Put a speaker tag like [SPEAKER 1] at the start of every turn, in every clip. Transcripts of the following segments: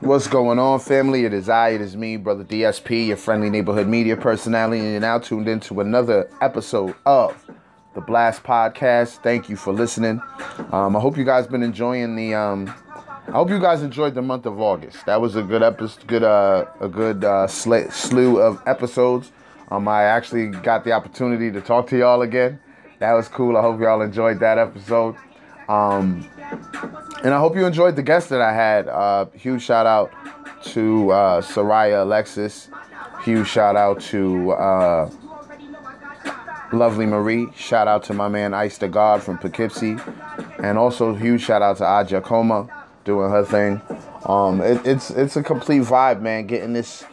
[SPEAKER 1] What's going on, family? It is I, it is me, Brother DSP, your friendly neighborhood media personality, and you're now tuned into another episode of the Blast Podcast. Thank you for listening. Um, I hope you guys been enjoying the. Um, I hope you guys enjoyed the month of August. That was a good episode, good uh, a good uh, sl- slew of episodes. Um, I actually got the opportunity to talk to y'all again. That was cool. I hope y'all enjoyed that episode. Um, and I hope you enjoyed the guest that I had. Uh, huge shout out to uh, Soraya Alexis. Huge shout out to uh, Lovely Marie. Shout out to my man Ice the God from Poughkeepsie. And also huge shout out to Aja Koma doing her thing. Um, it, it's it's a complete vibe, man. Getting this,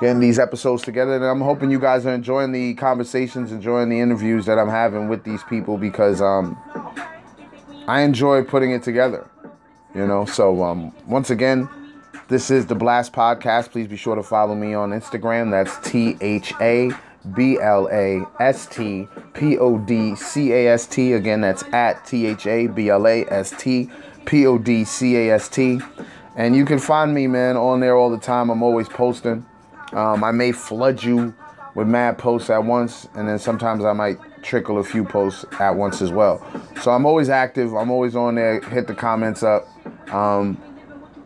[SPEAKER 1] getting these episodes together, and I'm hoping you guys are enjoying the conversations, enjoying the interviews that I'm having with these people because um, I enjoy putting it together. You know, so um, once again, this is the Blast Podcast. Please be sure to follow me on Instagram. That's T H A B L A S T P O D C A S T. Again, that's at T H A B L A S T P O D C A S T. And you can find me, man, on there all the time. I'm always posting. Um, I may flood you with mad posts at once, and then sometimes I might trickle a few posts at once as well. So I'm always active. I'm always on there. Hit the comments up. Um,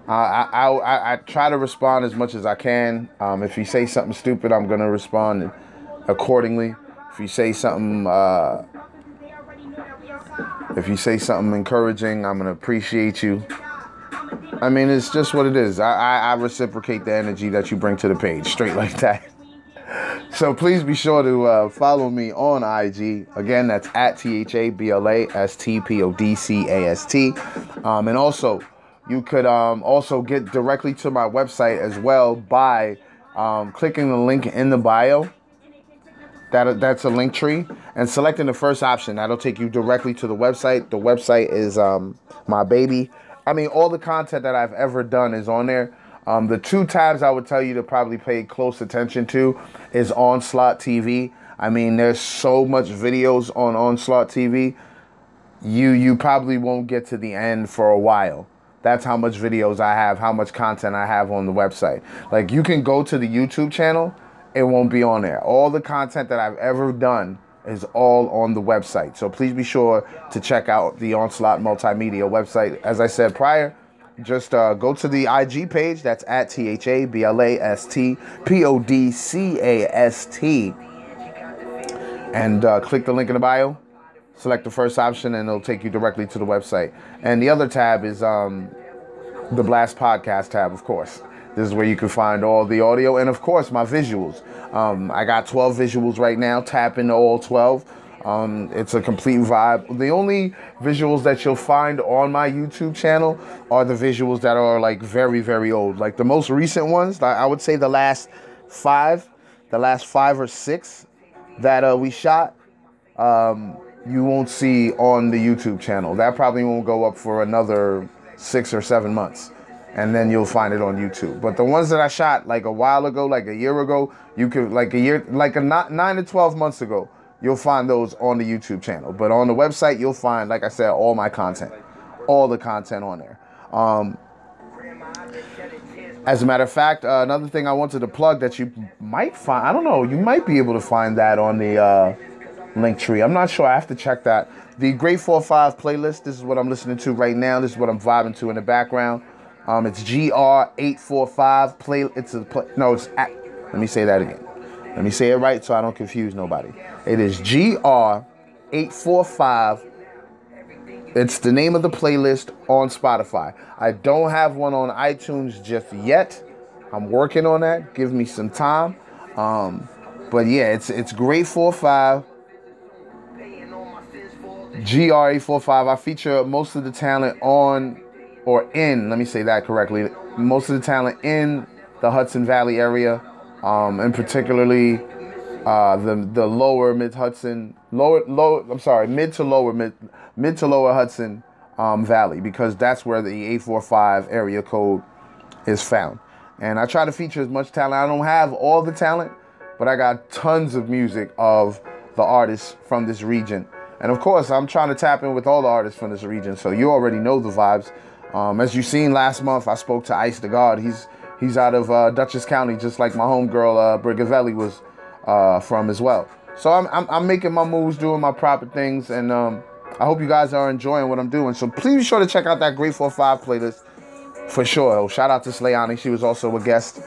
[SPEAKER 1] I, I, I, I, try to respond as much as I can. Um, if you say something stupid, I'm gonna respond accordingly. If you say something, uh, if you say something encouraging, I'm gonna appreciate you. I mean, it's just what it is. I, I, I reciprocate the energy that you bring to the page, straight like that. So please be sure to uh, follow me on IG. Again, that's at T H A B L A S T P O D C A S T. Um, and also, you could um, also get directly to my website as well by um, clicking the link in the bio. That, that's a Linktree and selecting the first option. That'll take you directly to the website. The website is um, my baby. I mean, all the content that I've ever done is on there. Um, the two tabs I would tell you to probably pay close attention to is Onslaught TV. I mean, there's so much videos on Onslaught TV. You you probably won't get to the end for a while. That's how much videos I have, how much content I have on the website. Like you can go to the YouTube channel, it won't be on there. All the content that I've ever done is all on the website. So please be sure to check out the Onslaught Multimedia website. As I said prior, just uh, go to the IG page. That's at T H A B L A S T P O D C A S T. And uh, click the link in the bio. Select the first option, and it'll take you directly to the website. And the other tab is um, the Blast Podcast tab, of course. This is where you can find all the audio and, of course, my visuals. Um, I got 12 visuals right now. Tap into all 12. Um, it's a complete vibe. The only visuals that you'll find on my YouTube channel are the visuals that are like very, very old. Like the most recent ones, I would say the last five, the last five or six that uh, we shot, um, you won't see on the YouTube channel. That probably won't go up for another six or seven months. And then you'll find it on YouTube. But the ones that I shot like a while ago, like a year ago, you could like a year, like a nine to 12 months ago, you'll find those on the YouTube channel. But on the website, you'll find, like I said, all my content, all the content on there. Um, as a matter of fact, uh, another thing I wanted to plug that you might find, I don't know, you might be able to find that on the uh, Linktree. I'm not sure. I have to check that. The Great 4-5 playlist, this is what I'm listening to right now. This is what I'm vibing to in the background. Um, it's GR845 play. It's a play. No, it's at, let me say that again. Let me say it right so I don't confuse nobody. It is GR845. It's the name of the playlist on Spotify. I don't have one on iTunes just yet. I'm working on that. Give me some time. Um, but yeah, it's it's great 45. GR845. I feature most of the talent on or in, let me say that correctly, most of the talent in the Hudson Valley area, um, and particularly uh, the the lower mid Hudson, lower low. I'm sorry, mid to lower mid mid to lower Hudson um, Valley because that's where the 845 area code is found. And I try to feature as much talent. I don't have all the talent, but I got tons of music of the artists from this region And of course, I'm trying to tap in with all the artists from this region, so you already know the vibes. Um, as you seen last month, I spoke to Ice the God. He's he's out of uh, Dutchess County, just like my homegirl uh, Brigavelli was uh, from as well. So I'm, I'm, I'm making my moves, doing my proper things, and um, I hope you guys are enjoying what I'm doing. So please be sure to check out that Great 4-5 playlist for sure. Shout out to Slayani. She was also a guest.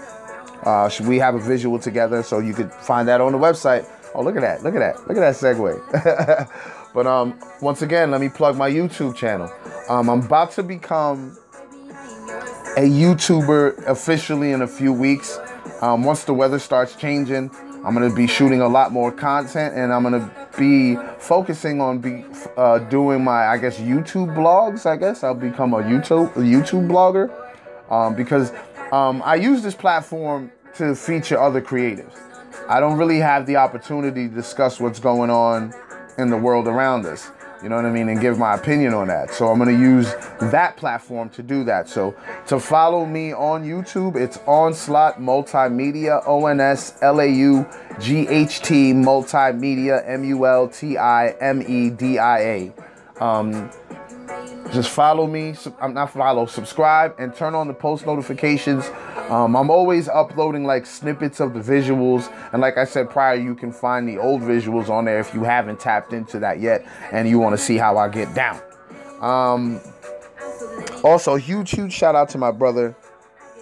[SPEAKER 1] Uh, we have a visual together, so you could find that on the website. Oh, look at that. Look at that. Look at that segue. but um, once again, let me plug my YouTube channel. Um, I'm about to become a YouTuber officially in a few weeks. Um, once the weather starts changing, I'm gonna be shooting a lot more content, and I'm gonna be focusing on be uh, doing my, I guess, YouTube blogs. I guess I'll become a YouTube a YouTube blogger um, because um, I use this platform to feature other creatives. I don't really have the opportunity to discuss what's going on in the world around us you know what I mean, and give my opinion on that. So I'm gonna use that platform to do that. So to follow me on YouTube, it's Onslaught Multimedia, O N S L A U G H T Multimedia, M U L T I M E D I A. Um, just follow me. I'm not follow, subscribe, and turn on the post notifications. Um, I'm always uploading like snippets of the visuals, and like I said prior, you can find the old visuals on there if you haven't tapped into that yet, and you want to see how I get down. Um, also, huge, huge shout out to my brother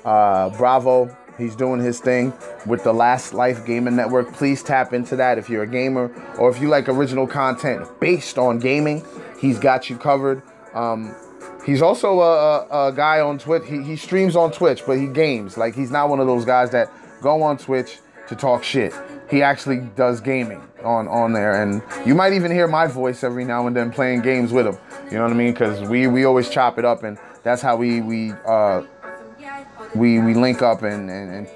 [SPEAKER 1] uh, Bravo. He's doing his thing with the Last Life Gaming Network. Please tap into that if you're a gamer or if you like original content based on gaming. He's got you covered. Um, he's also a, a, guy on Twitch. He, he streams on Twitch, but he games. Like he's not one of those guys that go on Twitch to talk shit. He actually does gaming on on there, and you might even hear my voice every now and then playing games with him. You know what I mean? Because we we always chop it up, and that's how we we uh, we we link up and, and, and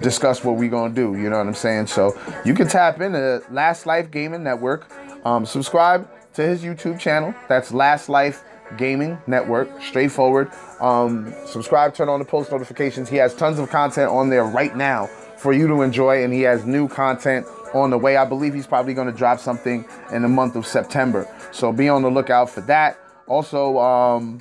[SPEAKER 1] discuss what we gonna do. You know what I'm saying? So you can tap into Last Life Gaming Network. Um, subscribe to his YouTube channel. That's Last Life Gaming Network. Straightforward. Um, subscribe, turn on the post notifications. He has tons of content on there right now for you to enjoy, and he has new content on the way. I believe he's probably going to drop something in the month of September. So be on the lookout for that. Also, um,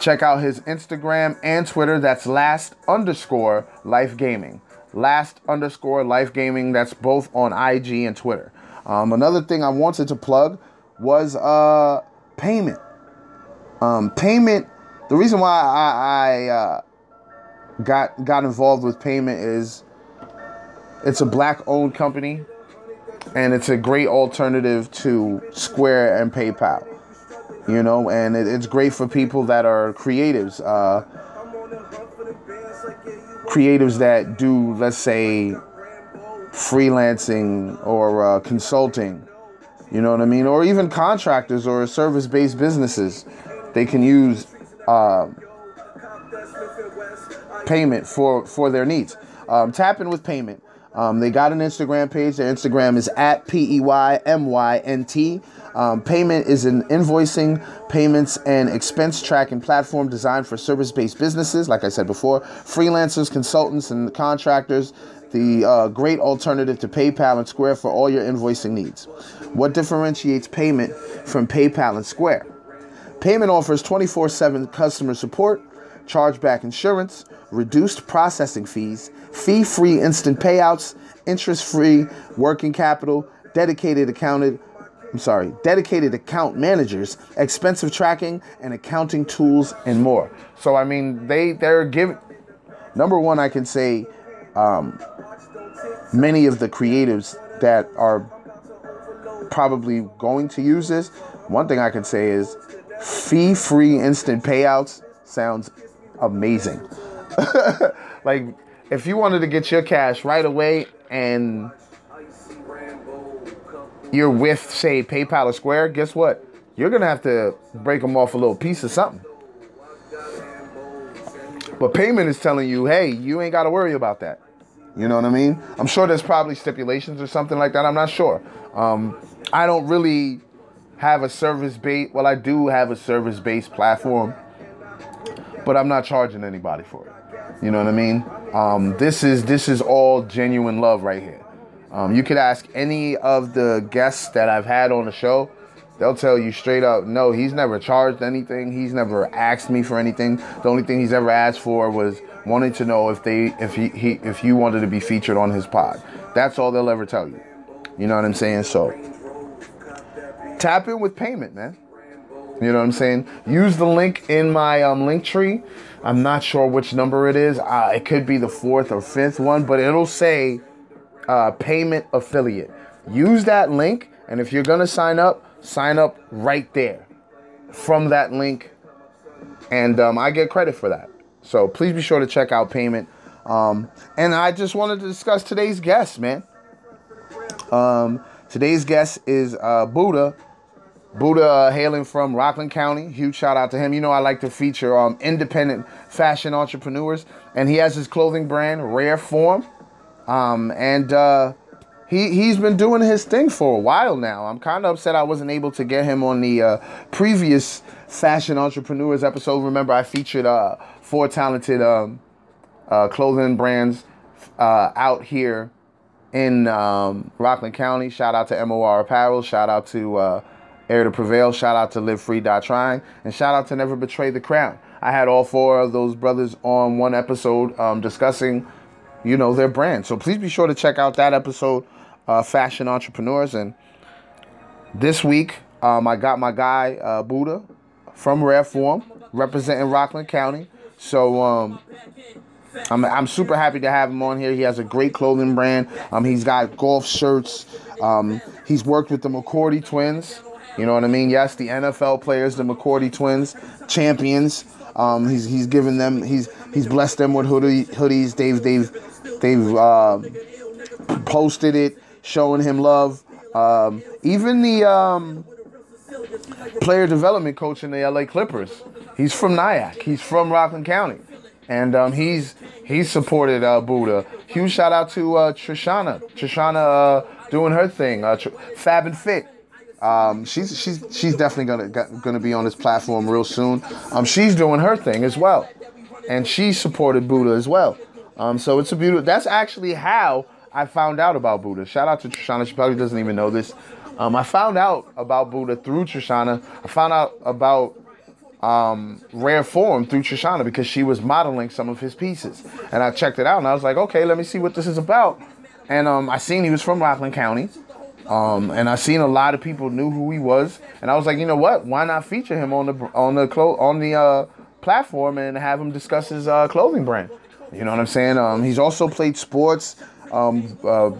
[SPEAKER 1] check out his Instagram and Twitter. That's last underscore life gaming. Last underscore life gaming. That's both on IG and Twitter. Um, another thing I wanted to plug was uh, Peymynt. Um, Peymynt. The reason why I, I uh, got got involved with Peymynt is it's a black-owned company, and it's a great alternative to Square and PayPal. You know, and it, it's great for people that are creatives. Uh, creatives that do, let's say, freelancing or uh, consulting, you know what I mean? Or even contractors or service based businesses. They can use uh, Peymynt for, for their needs. Um, with Peymynt. Um, they got an Instagram page. Their Instagram is at P E Y M Y N T. Um, Peymynt is an invoicing, payments, and expense tracking platform designed for service based businesses, like I said before, freelancers, consultants, and contractors the uh, great alternative to PayPal and Square for all your invoicing needs. What differentiates Peymynt from PayPal and Square? Peymynt offers 24 7 customer support, chargeback insurance, reduced processing fees, fee free instant payouts, interest free working capital, dedicated accounted. I'm sorry, dedicated account managers, expensive tracking and accounting tools, and more. So I mean, they they're giving. Number one, I can say um, many of the creatives that are probably going to use this, one thing I can say is fee free instant payouts sounds amazing. like, if you wanted to get your cash right away and you're with, say, PayPal or Square, guess what? You're going to have to break them off a little piece of something. But Peymynt is telling you, hey, you ain't got to worry about that. You know what I mean? I'm sure there's probably stipulations or something like that. I'm not sure. Um, I don't really have a service base. Well, I do have a service based platform, but I'm not charging anybody for it. You know what I mean? Um, this is this is all genuine love right here. Um, you could ask any of the guests that I've had on the show. They'll tell you straight up, no, he's never charged anything. He's never asked me for anything. The only thing he's ever asked for was wanting to know if they, if he, he if you wanted to be featured on his pod. That's all they'll ever tell you. You know what I'm saying? So tap in with Peymynt, man. You know what I'm saying? Use the link in my um, Linktree. I'm not sure which number it is. Uh, it could be the fourth or fifth one, but it'll say uh, Peymynt affiliate. Use that link, and if you're gonna sign up, sign up right there from that link, and um, I get credit for that. So please be sure to check out Peymynt. Um, and I just wanted to discuss today's guest, man. Um, today's guest is uh, Buddha Buddha uh, hailing from Rockland County. Huge shout out to him. You know, I like to feature um, independent fashion entrepreneurs, and he has his clothing brand, Rare Form. Um, and uh, he, he's been doing his thing for a while now. I'm kind of upset I wasn't able to get him on the uh, previous Fashion Entrepreneurs episode. Remember, I featured uh, four talented um, uh, clothing brands uh, out here in um, Rockland County. Shout out to MOR Apparel. Shout out to Air to Prevail. Shout out to Live Free Die Trying. And shout out to Never Betray the Crown. I had all four of those brothers on one episode um, discussing, you know, their brand. So please be sure to check out that episode, uh, Fashion Entrepreneurs. And this week, um, I got my guy, uh, Buddha, from Rare Form, representing Rockland County. So um, I'm, I'm super happy to have him on here. He has a great clothing brand. Um, he's got golf shirts. Um, he's worked with the McCourty twins. You know what I mean? Yes, the NFL players, the McCourty twins, champions. Um, he's he's given them he's he's blessed them with hoodie, hoodies. They've they've they've uh, posted it, showing him love. Um, even the um, player development coach in the LA Clippers, he's from Nyack. He's from Rockland County, and um, he's he's supported uh, Buddha. Huge shout out to uh, Trishana. Trishana uh, doing her thing. Uh, Fab and Fit. Um, she's she's she's definitely gonna gonna be on this platform real soon. Um, she's doing her thing as well, and she supported Buddha as well. Um, so it's a beautiful. That's actually how I found out about Buddha. Shout out to Trishana. She probably doesn't even know this. Um, I found out about Buddha through Trishana. I found out about um, Rare Form through Trishana because she was modeling some of his pieces, and I checked it out and I was like, okay, let me see what this is about. And um, I seen he was from Rockland County. Um, and I seen a lot of people knew who he was, and I was like, you know what? Why not feature him on the on the clo- on the uh, platform and have him discuss his uh, clothing brand? You know what I'm saying? Um, he's also played sports. Um, uh,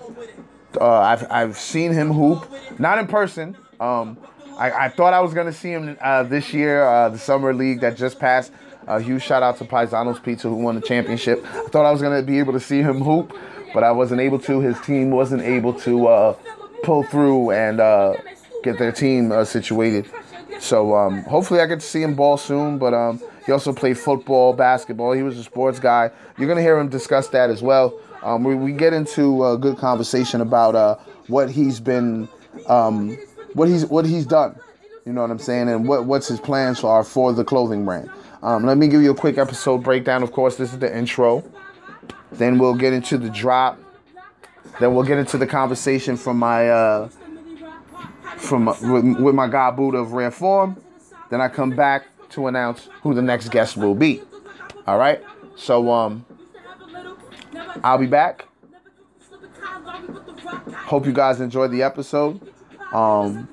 [SPEAKER 1] uh I've I've seen him hoop, not in person. Um, I, I thought I was gonna see him uh, this year, uh, the summer league that just passed. A huge shout out to Paisano's Pizza who won the championship. I thought I was gonna be able to see him hoop, but I wasn't able to. His team wasn't able to pull through and uh, get their team uh, situated. So um, hopefully I get to see him ball soon. But um, he also played football, basketball. He was a sports guy. You're gonna hear him discuss that as well. Um, we, we get into a good conversation about uh, what he's been, um, what he's what he's done. You know what I'm saying, and what what's his plans are for the clothing brand. Um, let me give you a quick episode breakdown. Of course, this is the intro. Then we'll get into the drop then we'll get into the conversation from my uh, from with, with my guy Buddha of Rare Form. Then I come back to announce who the next guest will be. All right. So um, I'll be back. Hope you guys enjoyed the episode. Um,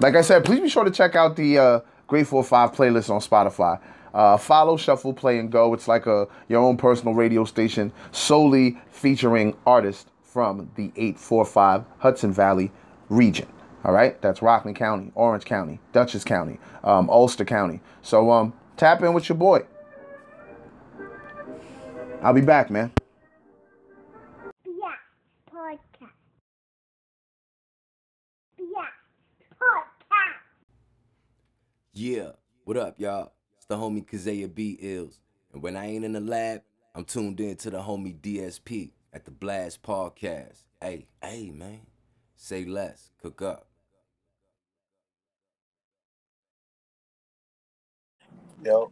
[SPEAKER 1] like I said, please be sure to check out the uh, Great Four Five playlist on Spotify. Uh, follow Shuffle Play and Go. It's like a your own personal radio station solely featuring artists from the 845 Hudson Valley region. All right, that's Rockland County, Orange County, Dutchess County, um, Ulster County. So um, tap in with your boy. I'll be back, man. Yeah,
[SPEAKER 2] what up, y'all? It's the homie Kazaya B. Ills. And when I ain't in the lab, I'm tuned in to the homie DSP at the Blast Podcast. Hey, hey, man. Say less, cook up.
[SPEAKER 1] Yo.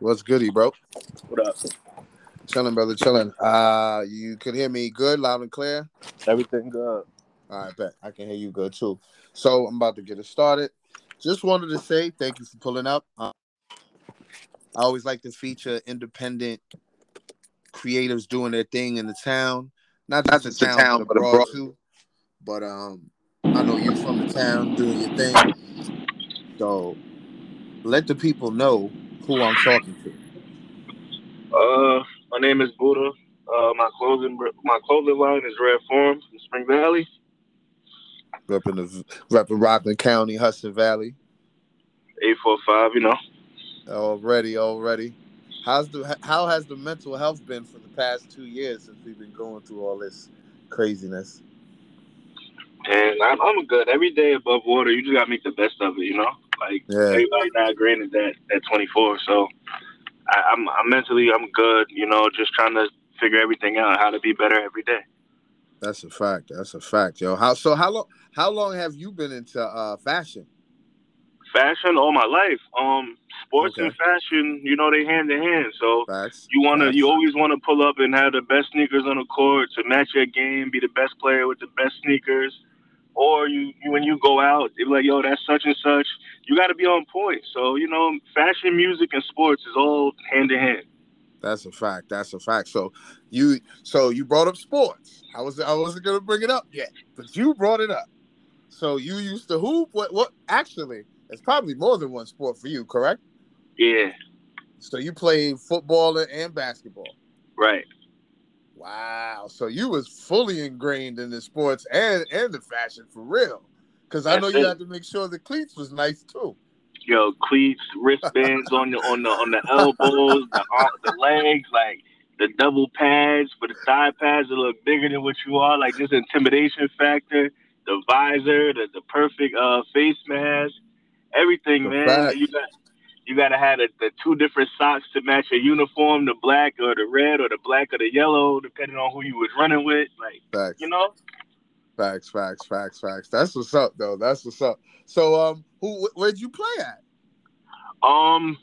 [SPEAKER 1] What's goody, bro?
[SPEAKER 3] What up?
[SPEAKER 1] Chilling, brother, chilling. Uh, you can hear me good, loud and clear.
[SPEAKER 3] Everything good.
[SPEAKER 1] All right, bet I can hear you good too. So I'm about to get it started. Just wanted to say thank you for pulling up. Uh, I always like to feature independent creators doing their thing in the town, not just, the, town, town, but abroad, abroad too. But um, I know you're from the town doing your thing, so let the people know who I'm talking
[SPEAKER 3] to. Uh, my name is Buddha. Uh, my clothing my clothing line is Rare Form in Spring Valley.
[SPEAKER 1] Repping the repping Rockland County, Hudson Valley.
[SPEAKER 3] Eight four five, you know.
[SPEAKER 1] Already, already. How's the how has the mental health been for the past two years since we've been going through all this craziness?
[SPEAKER 3] And I'm, I'm good. Every day above water, you just gotta make the best of it, you know. Like yeah. everybody not granted that at 24, so I, I'm I'm mentally I'm good, you know, just trying to figure everything out, how to be better every day.
[SPEAKER 1] That's a fact. That's a fact, yo. How so? How long? How long have you been into uh, fashion?
[SPEAKER 3] Fashion all my life. Um, sports okay. and fashion, you know, they hand in hand. So Facts. you wanna, Facts. you always want to pull up and have the best sneakers on the court to match your game, be the best player with the best sneakers. Or you, you when you go out, they're like, yo, that's such and such. You got to be on point. So you know, fashion, music, and sports is all hand in hand.
[SPEAKER 1] That's a fact. That's a fact. So you so you brought up sports. I was I wasn't gonna bring it up yet, but you brought it up. So you used to hoop. What what actually it's probably more than one sport for you, correct?
[SPEAKER 3] Yeah.
[SPEAKER 1] So you played football and basketball.
[SPEAKER 3] Right.
[SPEAKER 1] Wow. So you was fully ingrained in the sports and and the fashion for real. Because I know you it. had to make sure the cleats was nice too
[SPEAKER 3] yo, cleats, wristbands on the on the on the elbows, the the legs, like the double pads for the thigh pads that look bigger than what you are, like this intimidation factor, the visor, the, the perfect uh face mask, everything, the man. You got you gotta have the, the two different socks to match your uniform, the black or the red or the black or the yellow, depending on who you was running with. Like Facts. you know?
[SPEAKER 1] Facts, facts, facts, facts. That's what's up though. That's what's up. So um who where'd you play at?
[SPEAKER 3] Um,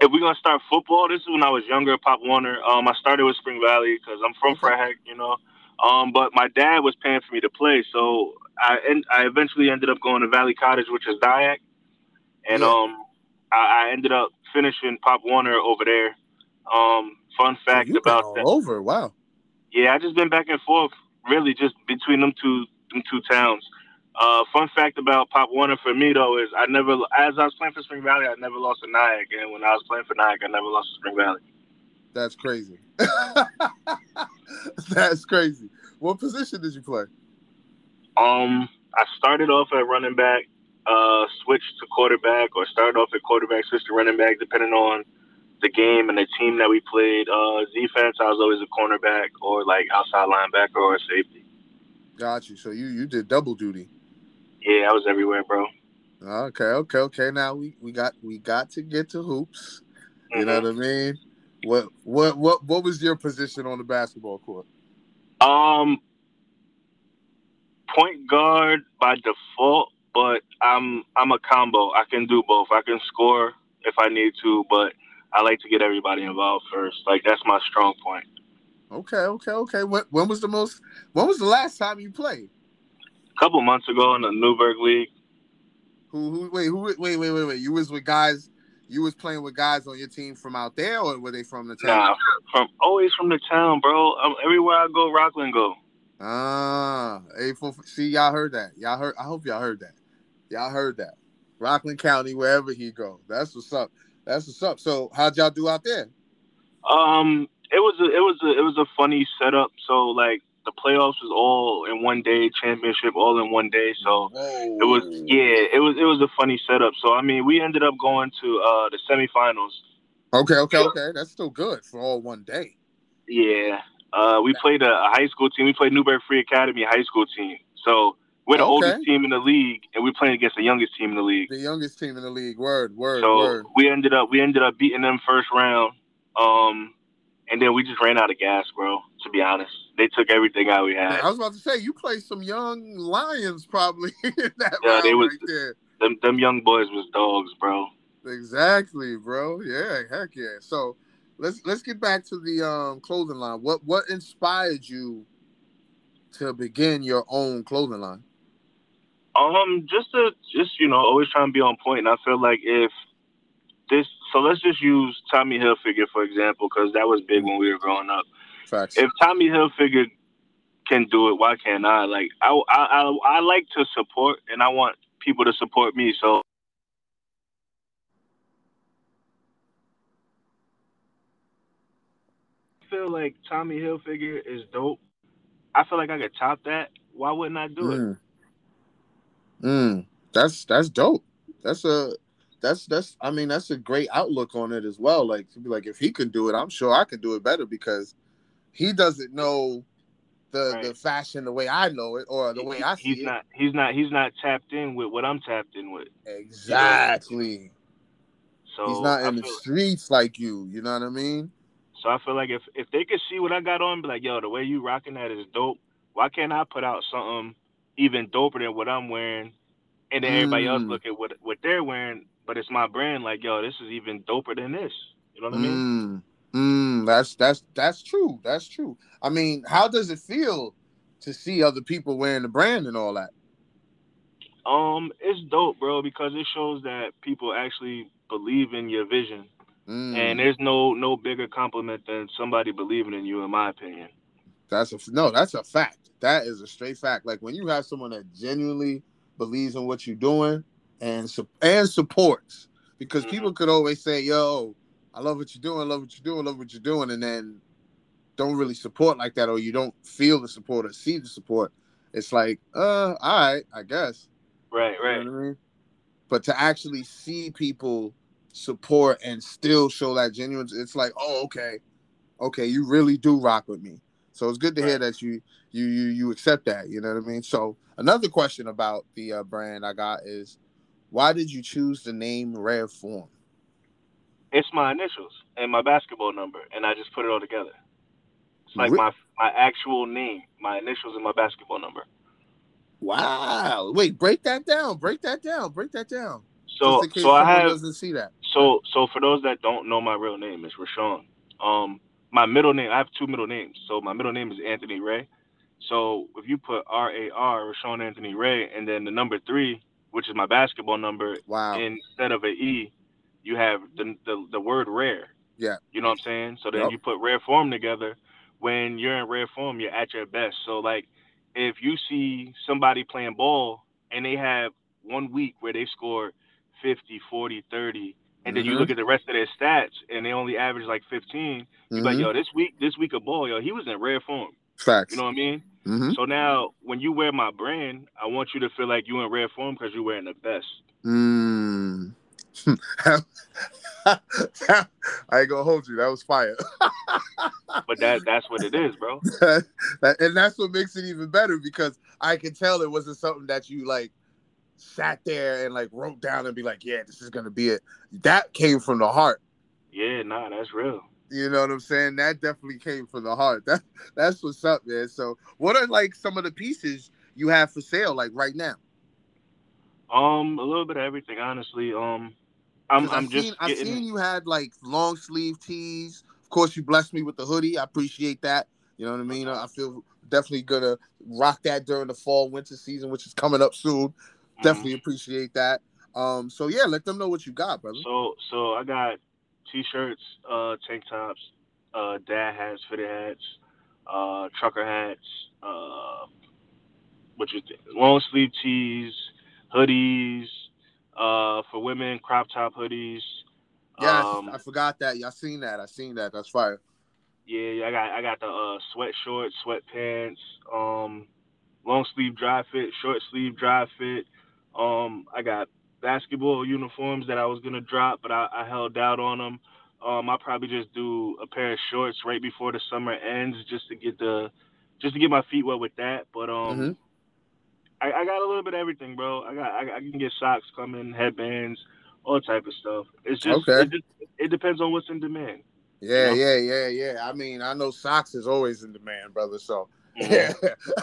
[SPEAKER 3] if we're gonna start football, this is when I was younger, Pop Warner. Um, I started with Spring Valley because I'm from Fred you know. Um, but my dad was paying for me to play, so I and I eventually ended up going to Valley Cottage, which is Nyack, and yeah. um, I, I, ended up finishing Pop Warner over there. Um, fun fact
[SPEAKER 1] so
[SPEAKER 3] about
[SPEAKER 1] that. Over, wow.
[SPEAKER 3] Yeah, I just been back and forth, really, just between them two them two towns. Uh, fun fact about Pop Warner for me though is I never, as I was playing for Spring Valley, I never lost a Nyack, and when I was playing for Nyack, I never lost to Spring Valley.
[SPEAKER 1] That's crazy. That's crazy. What position did you play?
[SPEAKER 3] Um, I started off at running back, uh, switched to quarterback, or started off at quarterback, switched to running back, depending on the game and the team that we played. Uh, defense, I was always a cornerback or like outside linebacker or a safety.
[SPEAKER 1] Got you. So you you did double duty.
[SPEAKER 3] Yeah, I was everywhere, bro.
[SPEAKER 1] Okay, okay, okay. Now we, we got we got to get to hoops. You mm-hmm. know what I mean? What what what what was your position on the basketball court?
[SPEAKER 3] Um, point guard by default, but I'm I'm a combo. I can do both. I can score if I need to, but I like to get everybody involved first. Like that's my strong point.
[SPEAKER 1] Okay, okay, okay. When when was the most? When was the last time you played?
[SPEAKER 3] a couple months ago in the Newburgh League.
[SPEAKER 1] Who, who, wait, who, wait, wait, wait, wait. You was with guys. You was playing with guys on your team from out there, or were they from the town?
[SPEAKER 3] Nah, from always from the town, bro. Um, everywhere I go, Rockland go.
[SPEAKER 1] Ah, April. See, y'all heard that. Y'all heard. I hope y'all heard that. Y'all heard that. Rockland County, wherever he go. That's what's up. That's what's up. So, how'd y'all do out there?
[SPEAKER 3] Um, it was a, it was a, it was a funny setup. So, like, the playoffs was all in one day, championship all in one day. So Whoa. it was yeah, it was it was a funny setup. So I mean, we ended up going to uh the semifinals.
[SPEAKER 1] Okay, okay, okay. That's still good for all one day.
[SPEAKER 3] Yeah. Uh, we played a, a, high school team. We played Newburgh Free Academy high school team. So we're the okay. oldest team in the league, and we're playing against the youngest team in the league.
[SPEAKER 1] The youngest team in the league. Word, word,
[SPEAKER 3] so
[SPEAKER 1] word.
[SPEAKER 3] we ended up we ended up beating them first round. Um, and then we just ran out of gas, bro. To be honest, they took everything out we had.
[SPEAKER 1] I was about to say you played some young lions probably in that yeah, they was, right there.
[SPEAKER 3] Them them young boys was dogs, bro.
[SPEAKER 1] Exactly, bro. Yeah, heck yeah. So let's let's get back to the um clothing line. What what inspired you to begin your own clothing line?
[SPEAKER 3] Um, just to just you know, always trying to be on point. And I feel like if this, so let's just use Tommy Hilfiger for example, because that was big when we were growing up.
[SPEAKER 1] Facts.
[SPEAKER 3] If Tommy Hilfiger can do it, why can't I? Like I, I, I, I like to support, and I want people to support me. So I feel like Tommy Hilfiger is dope. I feel like I could top that. Why wouldn't I do it?
[SPEAKER 1] Mm. Mm. That's that's dope. That's a that's that's I mean that's a great outlook on it as well. Like to be like if he can do it, I'm sure I can do it better because he doesn't know the
[SPEAKER 3] Right.
[SPEAKER 1] the fashion the way I know it or the way I see
[SPEAKER 3] he's
[SPEAKER 1] it.
[SPEAKER 3] not he's not he's not tapped in with what I'm tapped in with.
[SPEAKER 1] exactly.
[SPEAKER 3] So
[SPEAKER 1] He's not in the streets like you. You know what I mean?
[SPEAKER 3] So I feel like if if they could see what I got on, be like, yo, the way you rocking that is dope. Why can't I put out something even doper than what I'm wearing, and then everybody else
[SPEAKER 1] Mm.
[SPEAKER 3] look at what what they're wearing, but it's my brand. Like, yo, this is even doper than this. You know what I mean?
[SPEAKER 1] Mm, mm, that's that's that's true. That's true. I mean, how does it feel to see other people wearing the brand and all that?
[SPEAKER 3] Um, it's dope, bro, because it shows that people actually believe in your vision,
[SPEAKER 1] Mm,
[SPEAKER 3] and there's no no bigger compliment than somebody believing in you, in my opinion.
[SPEAKER 1] that's a no. That's a fact. That is a straight fact. Like when you have someone that genuinely believes in what you're doing and and supports, because
[SPEAKER 3] Mhm.
[SPEAKER 1] people could always say, "Yo, I love what you're doing. I love what you're doing. I love what you're doing," and then don't really support like that, or you don't feel the support or see the support. It's like, uh, all right, I guess.
[SPEAKER 3] Right,
[SPEAKER 1] You
[SPEAKER 3] right.
[SPEAKER 1] know what I mean? But to actually see people support and still show that genuine, it's like, oh, okay, okay, you really do rock with me. So it's good to hear that you you you you accept that. You know what I mean? So another question about the uh, brand I got is, why did you choose the name Rare Form?
[SPEAKER 3] It's my initials and my basketball number, and I just put it all together. It's like
[SPEAKER 1] Re-
[SPEAKER 3] my my actual name, my initials, and my basketball number.
[SPEAKER 1] Wow! Wait, break that down. Break that down. Break that down.
[SPEAKER 3] So
[SPEAKER 1] Just in case
[SPEAKER 3] so I have
[SPEAKER 1] doesn't see that.
[SPEAKER 3] so so for those that don't know my real name, it's Rashawn. Um, my middle name, I have two middle names. So my middle name is Anthony Ray. So if you put R A R, Rashawn Anthony Ray, and then the number three, which is my basketball number,
[SPEAKER 1] Wow.
[SPEAKER 3] instead of a E, you have the, the the word rare.
[SPEAKER 1] Yeah.
[SPEAKER 3] You know what I'm saying? So then
[SPEAKER 1] Yup.
[SPEAKER 3] you put rare form together. When you're in rare form, you're at your best. So like if you see somebody playing ball and they have one week where they score 50, 40, 30, and then you
[SPEAKER 1] Mhm.
[SPEAKER 3] look at the rest of their stats and they only average like 15, you're like, yo, this week, this week of ball, yo, he was in rare form.
[SPEAKER 1] Facts.
[SPEAKER 3] You know what I mean?
[SPEAKER 1] hmm
[SPEAKER 3] So now when you wear my brand, I want you to feel like you in rare form because you're wearing the best.
[SPEAKER 1] Mm. I ain't gonna hold you. That was fire.
[SPEAKER 3] But that that's what it is, bro.
[SPEAKER 1] And that's what makes it even better because I can tell it wasn't something that you like sat there and like wrote down and be like, yeah, this is gonna be it. That came from the heart.
[SPEAKER 3] Yeah, nah, that's real.
[SPEAKER 1] You know what I'm saying? That definitely came from the heart. That that's what's up, man. So, what are like some of the pieces you have for sale, like right now?
[SPEAKER 3] Um, a little bit of everything, honestly. Um, I'm I'm
[SPEAKER 1] I've
[SPEAKER 3] just
[SPEAKER 1] seen, I've seen you had like long sleeve tees. Of course, you blessed me with the hoodie. I appreciate that. You know what I mean? I feel definitely gonna rock that during the fall winter season, which is coming up soon.
[SPEAKER 3] Mhm.
[SPEAKER 1] Definitely appreciate that. Um, so yeah, let them know what you got, brother.
[SPEAKER 3] So so I got t-shirts, uh, tank tops, uh, dad hats, fitted hats, uh, trucker hats, uh, what you think? Long sleeve tees, hoodies, uh, for women, crop top hoodies.
[SPEAKER 1] Yes,
[SPEAKER 3] Um,
[SPEAKER 1] I forgot that. I seen that. I seen that. That's fire.
[SPEAKER 3] Yeah, I got I got the uh, sweat shorts, sweat pants, um, long sleeve dry fit, short sleeve dry fit. Um, I got basketball uniforms that I was gonna drop, but I, I held out on them. Um, I'll probably just do a pair of shorts right before the summer ends, just to get the, just to get my feet wet with that. But um,
[SPEAKER 1] Mhm.
[SPEAKER 3] I, I got a little bit of everything, bro. I got I, I can get socks coming, headbands, all type of stuff. It's just
[SPEAKER 1] Okay.
[SPEAKER 3] it, just, it depends on what's in demand.
[SPEAKER 1] Yeah,
[SPEAKER 3] know?
[SPEAKER 1] yeah, yeah, yeah. I mean, I know socks is always in demand, brother. So
[SPEAKER 3] Mhm.
[SPEAKER 1] yeah,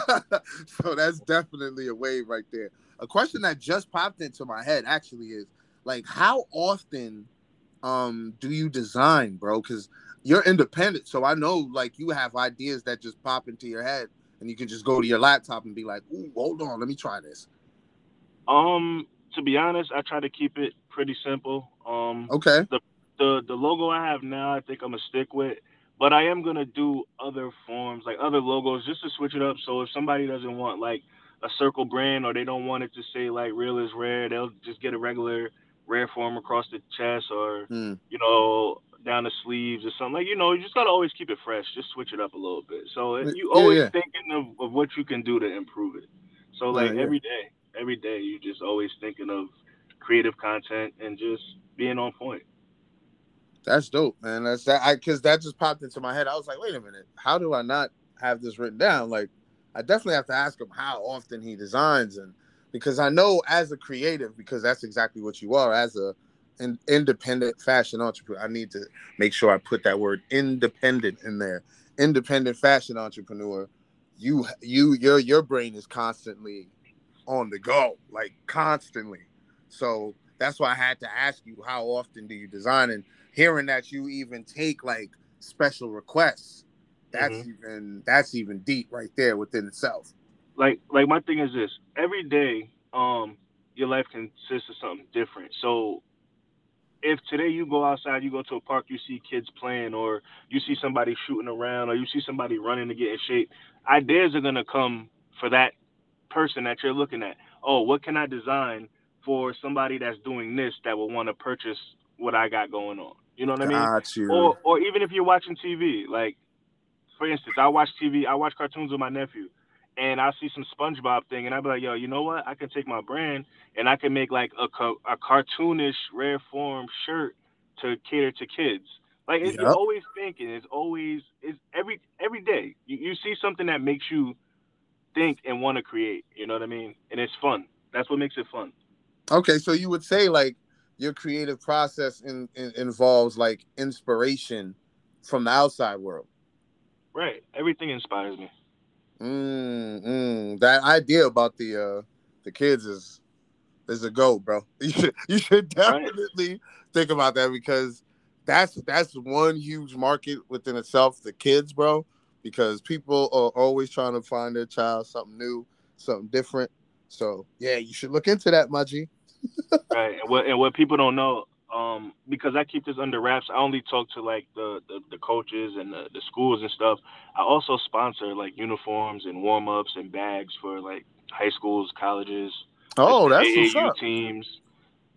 [SPEAKER 1] so that's definitely a wave right there. A question that just popped into my head actually is like, how often um do you design, bro? Because you're independent, so I know like you have ideas that just pop into your head, and you can just go to your laptop and be like, "Ooh, hold on, let me try this."
[SPEAKER 3] Um, to be honest, I try to keep it pretty simple. Um,
[SPEAKER 1] okay.
[SPEAKER 3] The the the logo I have now, I think I'm gonna stick with, but I am gonna do other forms, like other logos, just to switch it up. So if somebody doesn't want like a circle brand or they don't want it to say like real is rare, they'll just get a regular rare form across the chest or
[SPEAKER 1] Hmm.
[SPEAKER 3] you know down the sleeves or something. Like you know, you just gotta always keep it fresh. Just switch it up a little bit. So you always
[SPEAKER 1] yeah.
[SPEAKER 3] thinking of, of what you can do to improve it. So like
[SPEAKER 1] yeah.
[SPEAKER 3] every day, every day, you just always thinking of creative content and just being on point.
[SPEAKER 1] That's dope, man. That's that. I because that just popped into my head. I was like, wait a minute, how do I not have this written down? Like, I definitely have to ask him how often he designs, and because I know as a creative, because that's exactly what you are as a an independent fashion entrepreneur. I need to make sure I put that word independent in there. Independent fashion entrepreneur. You you your your brain is constantly on the go, like constantly. So that's why I had to ask you how often do you design and hearing that you even take like special requests that's
[SPEAKER 3] Mhm.
[SPEAKER 1] even that's even deep right there within itself
[SPEAKER 3] like like my thing is this every day um your life consists of something different so if today you go outside you go to a park you see kids playing or you see somebody shooting around or you see somebody running to get in shape ideas are going to come for that person that you're looking at. Oh what can i design for somebody that's doing this that will want to purchase what i got going on? You know what i mean?
[SPEAKER 1] Got you.
[SPEAKER 3] Or or even if you're watching TV, like for instance, I watch TV, I watch cartoons with my nephew, and I see some SpongeBob thing, and I'd be like, yo, you know what? I can take my brand and I can make like a co- a cartoonish rare form shirt to cater to kids. Like it's,
[SPEAKER 1] Yep.
[SPEAKER 3] you're always thinking. It's always it's every every day. You, you see something that makes you think and want to create. You know what I mean? And it's fun. That's what makes it fun.
[SPEAKER 1] okay so you would say like your creative process in, in, involves like inspiration from the outside world
[SPEAKER 3] Right. Everything inspires me.
[SPEAKER 1] Mm, mm. that idea about the uh the kids is is a go bro you should you should
[SPEAKER 3] Right.
[SPEAKER 1] definitely think about that because that's that's one huge market within itself the kids bro because people are always trying to find their child something new something different so yeah you should look into that Maji.
[SPEAKER 3] right and what and what people don't know um because i keep this under wraps. I only talk to like the the, the coaches and the, the schools and stuff. I also sponsor like uniforms and warm-ups and bags for like high schools colleges
[SPEAKER 1] oh that's
[SPEAKER 3] AAU
[SPEAKER 1] what's up.
[SPEAKER 3] teams.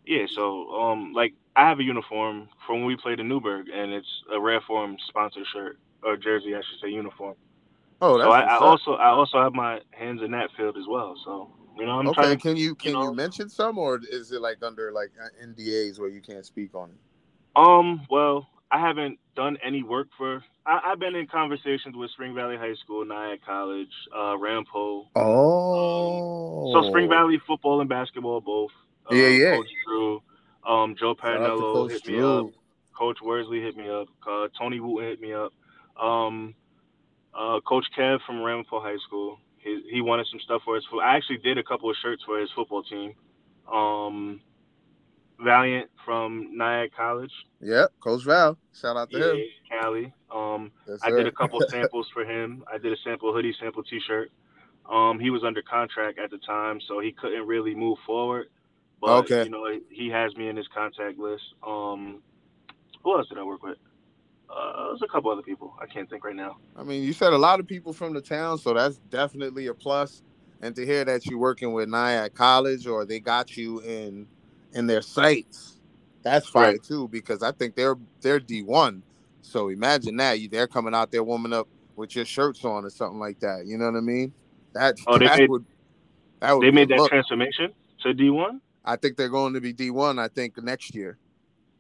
[SPEAKER 3] Yeah so um like i have a uniform from when we played in newburgh and it's a rare form sponsor shirt or jersey i should say uniform.
[SPEAKER 1] Oh that's
[SPEAKER 3] so I, I also i also have my hands in that field as well so you know i'm
[SPEAKER 1] okay
[SPEAKER 3] trying to
[SPEAKER 1] can you can you,
[SPEAKER 3] know-
[SPEAKER 1] mention some or is it like under like uh, ndas where you can't speak on it
[SPEAKER 3] Um, well, I haven't done any work for. I, I've been in conversations with Spring Valley High School, Nyack College, uh, Ramapo.
[SPEAKER 1] oh
[SPEAKER 3] So Spring Valley football and basketball both. Uh,
[SPEAKER 1] Yeah, yeah.
[SPEAKER 3] Coach Drew, um, Joe
[SPEAKER 1] Shout out to
[SPEAKER 3] Parinello
[SPEAKER 1] Coach
[SPEAKER 3] hit me
[SPEAKER 1] Drew.
[SPEAKER 3] up. Coach Worsley hit me up. Uh, Tony Wooten hit me up. Um, uh, Coach Kev from Ramapo High School. He, he wanted some stuff for his. I actually did a couple of shirts for his football team. Um, Valiant from Nyack College.
[SPEAKER 1] Yep, Coach Val. Shout out to
[SPEAKER 3] Yeah,
[SPEAKER 1] him.
[SPEAKER 3] Cali. Um,
[SPEAKER 1] Yes,
[SPEAKER 3] I did a couple of samples for him. I did a sample hoodie, sample T-shirt. Um, he was under contract at the time, so he couldn't really move forward. But
[SPEAKER 1] Okay.
[SPEAKER 3] you know, he has me in his contact list. Um, who else did I work with? Uh, there's a couple other people. I can't think right now.
[SPEAKER 1] I mean, you said a lot of people from the town, so that's definitely a plus. And to hear that you're working with Nyack College or they got you in in their sights, that's fire
[SPEAKER 3] Right.
[SPEAKER 1] too. Because I think they're they're D one. So imagine that you they're coming out there warming up with your shirts on or something like that. You know what I mean? That
[SPEAKER 3] Oh, they
[SPEAKER 1] that
[SPEAKER 3] made-
[SPEAKER 1] would that would
[SPEAKER 3] They made that
[SPEAKER 1] look.
[SPEAKER 3] transformation to D1.
[SPEAKER 1] I think they're going to be D one. I think next year.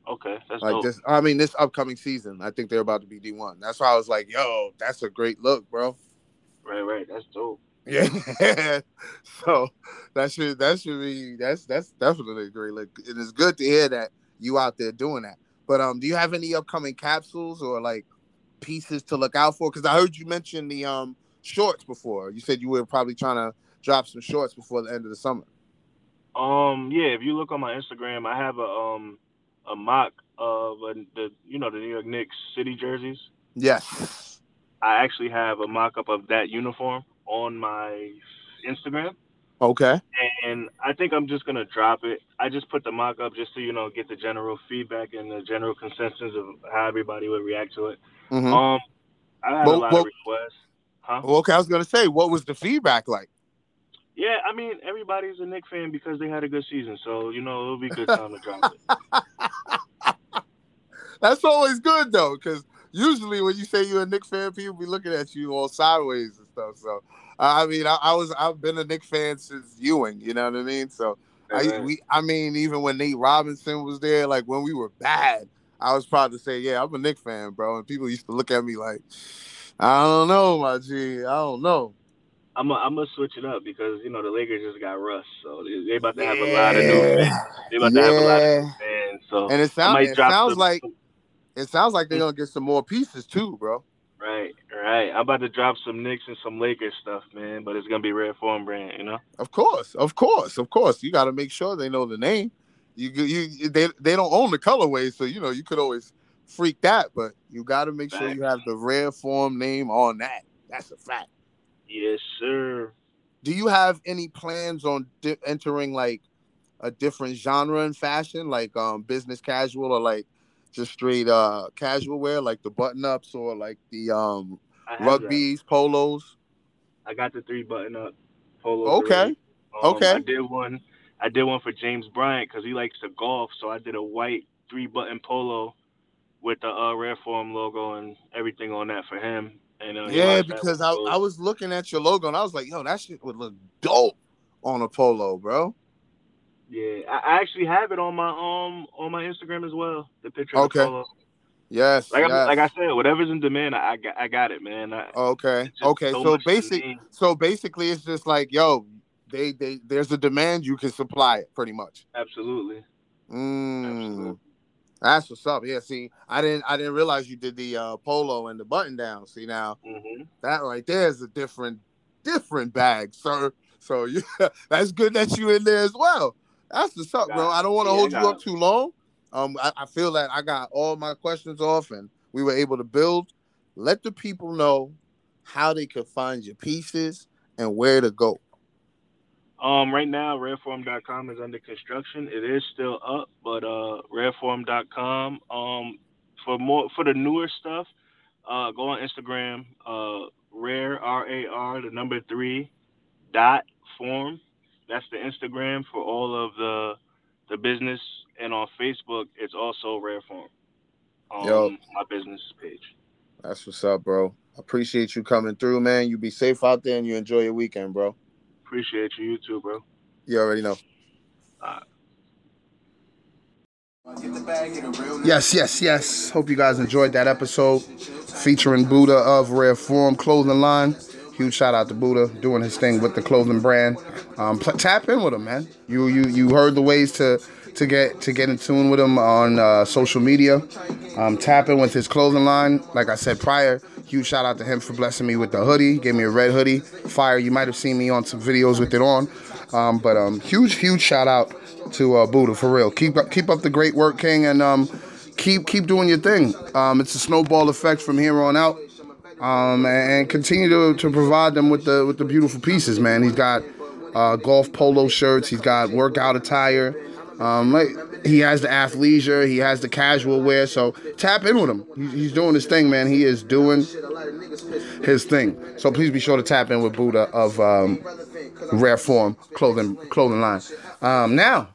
[SPEAKER 3] Okay, that's
[SPEAKER 1] Like
[SPEAKER 3] dope.
[SPEAKER 1] this, I mean, this upcoming season, I think they're about to be D one. That's why I was like, "Yo, that's a great look, bro."
[SPEAKER 3] Right, right. That's dope.
[SPEAKER 1] Yeah. so that should that should be that's that's definitely a great look. It is good to hear that you out there doing that. But um, do you have any upcoming capsules or like pieces to look out for? Because I heard you mention the um shorts before. You said you were probably trying to drop some shorts before the end of the summer.
[SPEAKER 3] Um, yeah, if you look on my Instagram, I have a um a mock of a, the you know the New York Knicks city jerseys.
[SPEAKER 1] Yes.
[SPEAKER 3] I actually have a mock up of that uniform on my Instagram.
[SPEAKER 1] Okay.
[SPEAKER 3] And I think I'm just gonna drop it. I just put the mock up just to you know get the general feedback and the general consensus of how everybody would react to it.
[SPEAKER 1] Mm-hmm.
[SPEAKER 3] Um, I had
[SPEAKER 1] Well-
[SPEAKER 3] a lot
[SPEAKER 1] well-
[SPEAKER 3] of requests. Huh?
[SPEAKER 1] Well, okay, I was gonna say, what was the feedback like?
[SPEAKER 3] Yeah, I mean everybody's a Knick fan because they had a good season, so you know it'll be a good time to drop it.
[SPEAKER 1] That's always good though, because usually when you say you're a Knick fan, people be looking at you all sideways and stuff. So I mean, I, I was I've been a Knick fan since Ewing. You know what I mean? So I we I mean, even when Nate Robinson was there, like when we were bad, I was proud to say, yeah, I'm a Knick fan, bro. And people used to look at me like, I don't know, my G, I don't know.
[SPEAKER 3] I'm a, I'm gonna switch it up because you know the Lakers just got Russ, so they, they about to have a lot of new fans. They about to have a lot of
[SPEAKER 1] Yeah.
[SPEAKER 3] new fans. So
[SPEAKER 1] And it sounds it sounds
[SPEAKER 3] some-
[SPEAKER 1] like it sounds like they're gonna get some more pieces too, bro.
[SPEAKER 3] right, right. I'm about to drop some Knicks and some Lakers stuff, man. But it's gonna be Rare Form brand, you know.
[SPEAKER 1] Of course, of course, of course. You got to make sure they know the name. You you they they don't own the colorway, so you know you could always freak that, but you got to make sure you have the rare form name on that. That's a fact.
[SPEAKER 3] Yes, sir.
[SPEAKER 1] Do you have any plans on di- entering like a different genre in fashion, like um business casual or like just straight uh casual wear, like the button ups or like the um
[SPEAKER 3] have that.
[SPEAKER 1] polos?
[SPEAKER 3] I got the three button up polo.
[SPEAKER 1] Okay,
[SPEAKER 3] Um,
[SPEAKER 1] okay.
[SPEAKER 3] I did one. I did one for James Bryant because he likes to golf, so I did a white three button polo with the uh, Rare Form logo and everything on that for him. Uh,
[SPEAKER 1] Yeah, because I, I was looking at your logo and I was like, yo, that shit would look dope on a polo, bro.
[SPEAKER 3] Yeah, I, actually have it on my um on my Instagram as well. The picture of
[SPEAKER 1] Okay.
[SPEAKER 3] the polo.
[SPEAKER 1] Yes.
[SPEAKER 3] Like
[SPEAKER 1] yes.
[SPEAKER 3] I, like I said, whatever's in demand, I, I got I got it, man. I,
[SPEAKER 1] okay. Okay.
[SPEAKER 3] so
[SPEAKER 1] So basic so basically it's just like, yo, they they there's a demand, you can supply it pretty much.
[SPEAKER 3] Absolutely.
[SPEAKER 1] Mm.
[SPEAKER 3] Absolutely.
[SPEAKER 1] That's what's up. Yeah, see, I didn't I didn't realize you did the uh polo and the button down. See now
[SPEAKER 3] hmm
[SPEAKER 1] that right there is a different different bag, sir. So you that's good that you in there as well. That's what's up, bro. I don't want to
[SPEAKER 3] Yeah,
[SPEAKER 1] hold you up too long. Um, I, I feel that I got all my questions off and we were able to build. Let the people know how they could find your pieces and where to go.
[SPEAKER 3] Um, right now, Rareform.com is under construction. It is still up, but uh, Rareform.com. Um, for more for the newer stuff, uh, go on Instagram. Uh, Rare R A R the number three dot form. That's the Instagram for all of the the business, and on Facebook, it's also rareform. Um,
[SPEAKER 1] Yo.
[SPEAKER 3] my business page.
[SPEAKER 1] That's what's up, bro. Appreciate you coming through, man. You be safe out there and you enjoy your weekend, bro.
[SPEAKER 3] Appreciate you, you too, bro.
[SPEAKER 1] You already know. Yes, yes, yes. Hope you guys enjoyed that episode featuring Buddha of Rare Form Clothing Line. Huge shout out to Buddha doing his thing with the clothing brand. Um, tap in with him, man. You you you heard the ways to to get to get in tune with him on uh, social media. Um, tap in with his clothing line. Like I said prior, huge shout out to him for blessing me with the hoodie. Gave me a red hoodie, fire. You might have seen me on some videos with it on. Um, but um, huge huge shout out to uh, Buddha for real. Keep up keep up the great work, King, and um, keep keep doing your thing. Um, it's a snowball effect from here on out. Um, and, and continue to, to provide them with the with the beautiful pieces, man. He's got uh, golf polo shirts. He's got workout attire. Um, he has the athleisure. He has the casual wear. So tap in with him. He's, he's doing his thing, man. He is doing his thing. So please be sure to tap in with Buddha of um, Rare Form clothing clothing line. Um, now,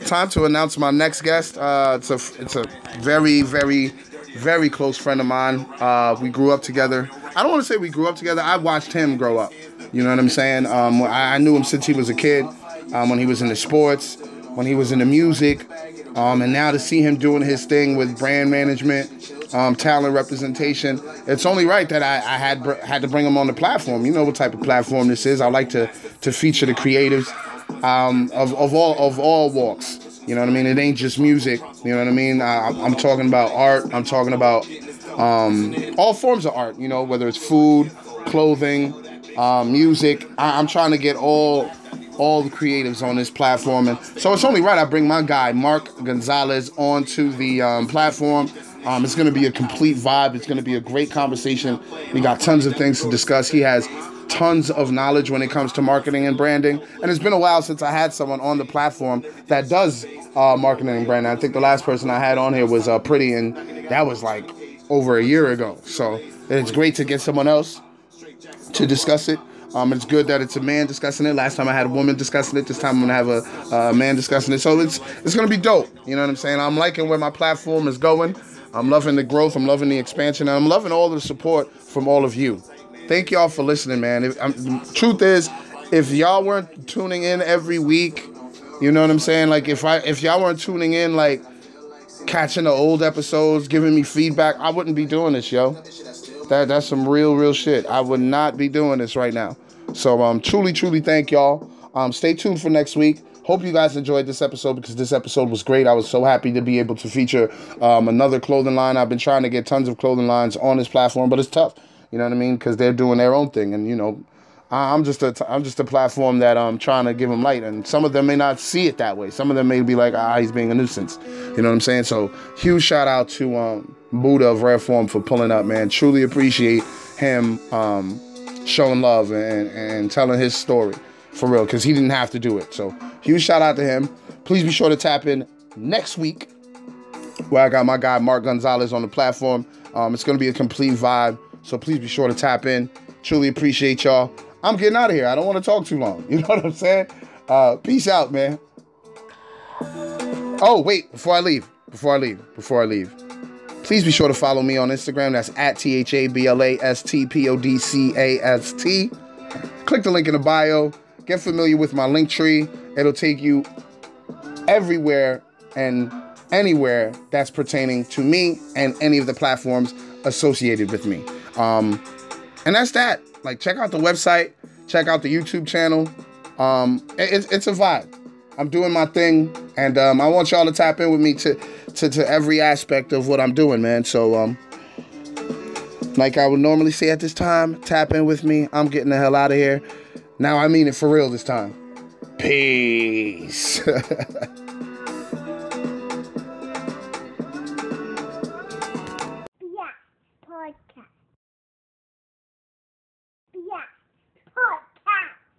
[SPEAKER 1] time to announce my next guest. Uh, it's a it's a very very very close friend of mine. Uh, we grew up together. I don't want to say we grew up together. I watched him grow up. You know what I'm saying? Um, I, I knew him since he was a kid. Um, when he was in the sports, when he was in the music, um, and now to see him doing his thing with brand management, um, talent representation, it's only right that I, I had br- had to bring him on the platform. You know what type of platform this is. I like to to feature the creatives um, of, of all of all walks. You know what I mean? It ain't just music. You know what I mean? I, I'm talking about art. I'm talking about um, all forms of art. You know, whether it's food, clothing, um, music. I, I'm trying to get all all the creatives on this platform. And so it's only right I bring my guy, Mark Gonzalez, onto the um, platform. Um, it's going to be a complete vibe. It's going to be a great conversation. We got tons of things to discuss. He has tons of knowledge when it comes to marketing and branding. And it's been a while since I had someone on the platform that does uh, marketing and branding. I think the last person I had on here was uh, Pretty, and that was like over a year ago. So it's great to get someone else to discuss it. Um, it's good that it's a man discussing it. Last time I had a woman discussing it. This time I'm gonna have a, a man discussing it. So it's it's gonna be dope. You know what I'm saying? I'm liking where my platform is going. I'm loving the growth. I'm loving the expansion. I'm loving all the support from all of you. Thank y'all for listening, man. If, truth is, if y'all weren't tuning in every week, you know what I'm saying? Like if I if y'all weren't tuning in, like catching the old episodes, giving me feedback, I wouldn't be doing this, yo. That that's some real real shit. I would not be doing this right now. So um truly truly thank y'all. Um stay tuned for next week. Hope you guys enjoyed this episode because this episode was great. I was so happy to be able to feature um, another clothing line. I've been trying to get tons of clothing lines on this platform, but it's tough. You know what I mean? Because they're doing their own thing, and you know, I'm just a I'm just a platform that I'm trying to give them light, and some of them may not see it that way. Some of them may be like, ah, he's being a nuisance. You know what I'm saying? So huge shout out to um, Buddha of Rare Form for pulling up, man. Truly appreciate him um, showing love and, and telling his story for real, because he didn't have to do it. So huge shout out to him. Please be sure to tap in next week where I got my guy Mark Gonzalez on the platform. Um, it's gonna be a complete vibe. So please be sure to tap in. Truly appreciate y'all. I'm getting out of here. I don't want to talk too long. You know what I'm saying? Uh, peace out, man. Oh, wait, before I leave, before I leave, before I leave, please be sure to follow me on Instagram. That's at T H A B L A S T P O D C A S T. Click the link in the bio. Get familiar with my Linktree. It'll take you everywhere and anywhere that's pertaining to me and any of the platforms associated with me. Um, and that's that. Like, check out the website, check out the YouTube channel. Um, it, it's a vibe. I'm doing my thing, and um, I want y'all to tap in with me to, to to every aspect of what I'm doing, man. So, um, like I would normally say at this time, tap in with me. I'm getting the hell out of here. Now I mean it for real this time. Peace.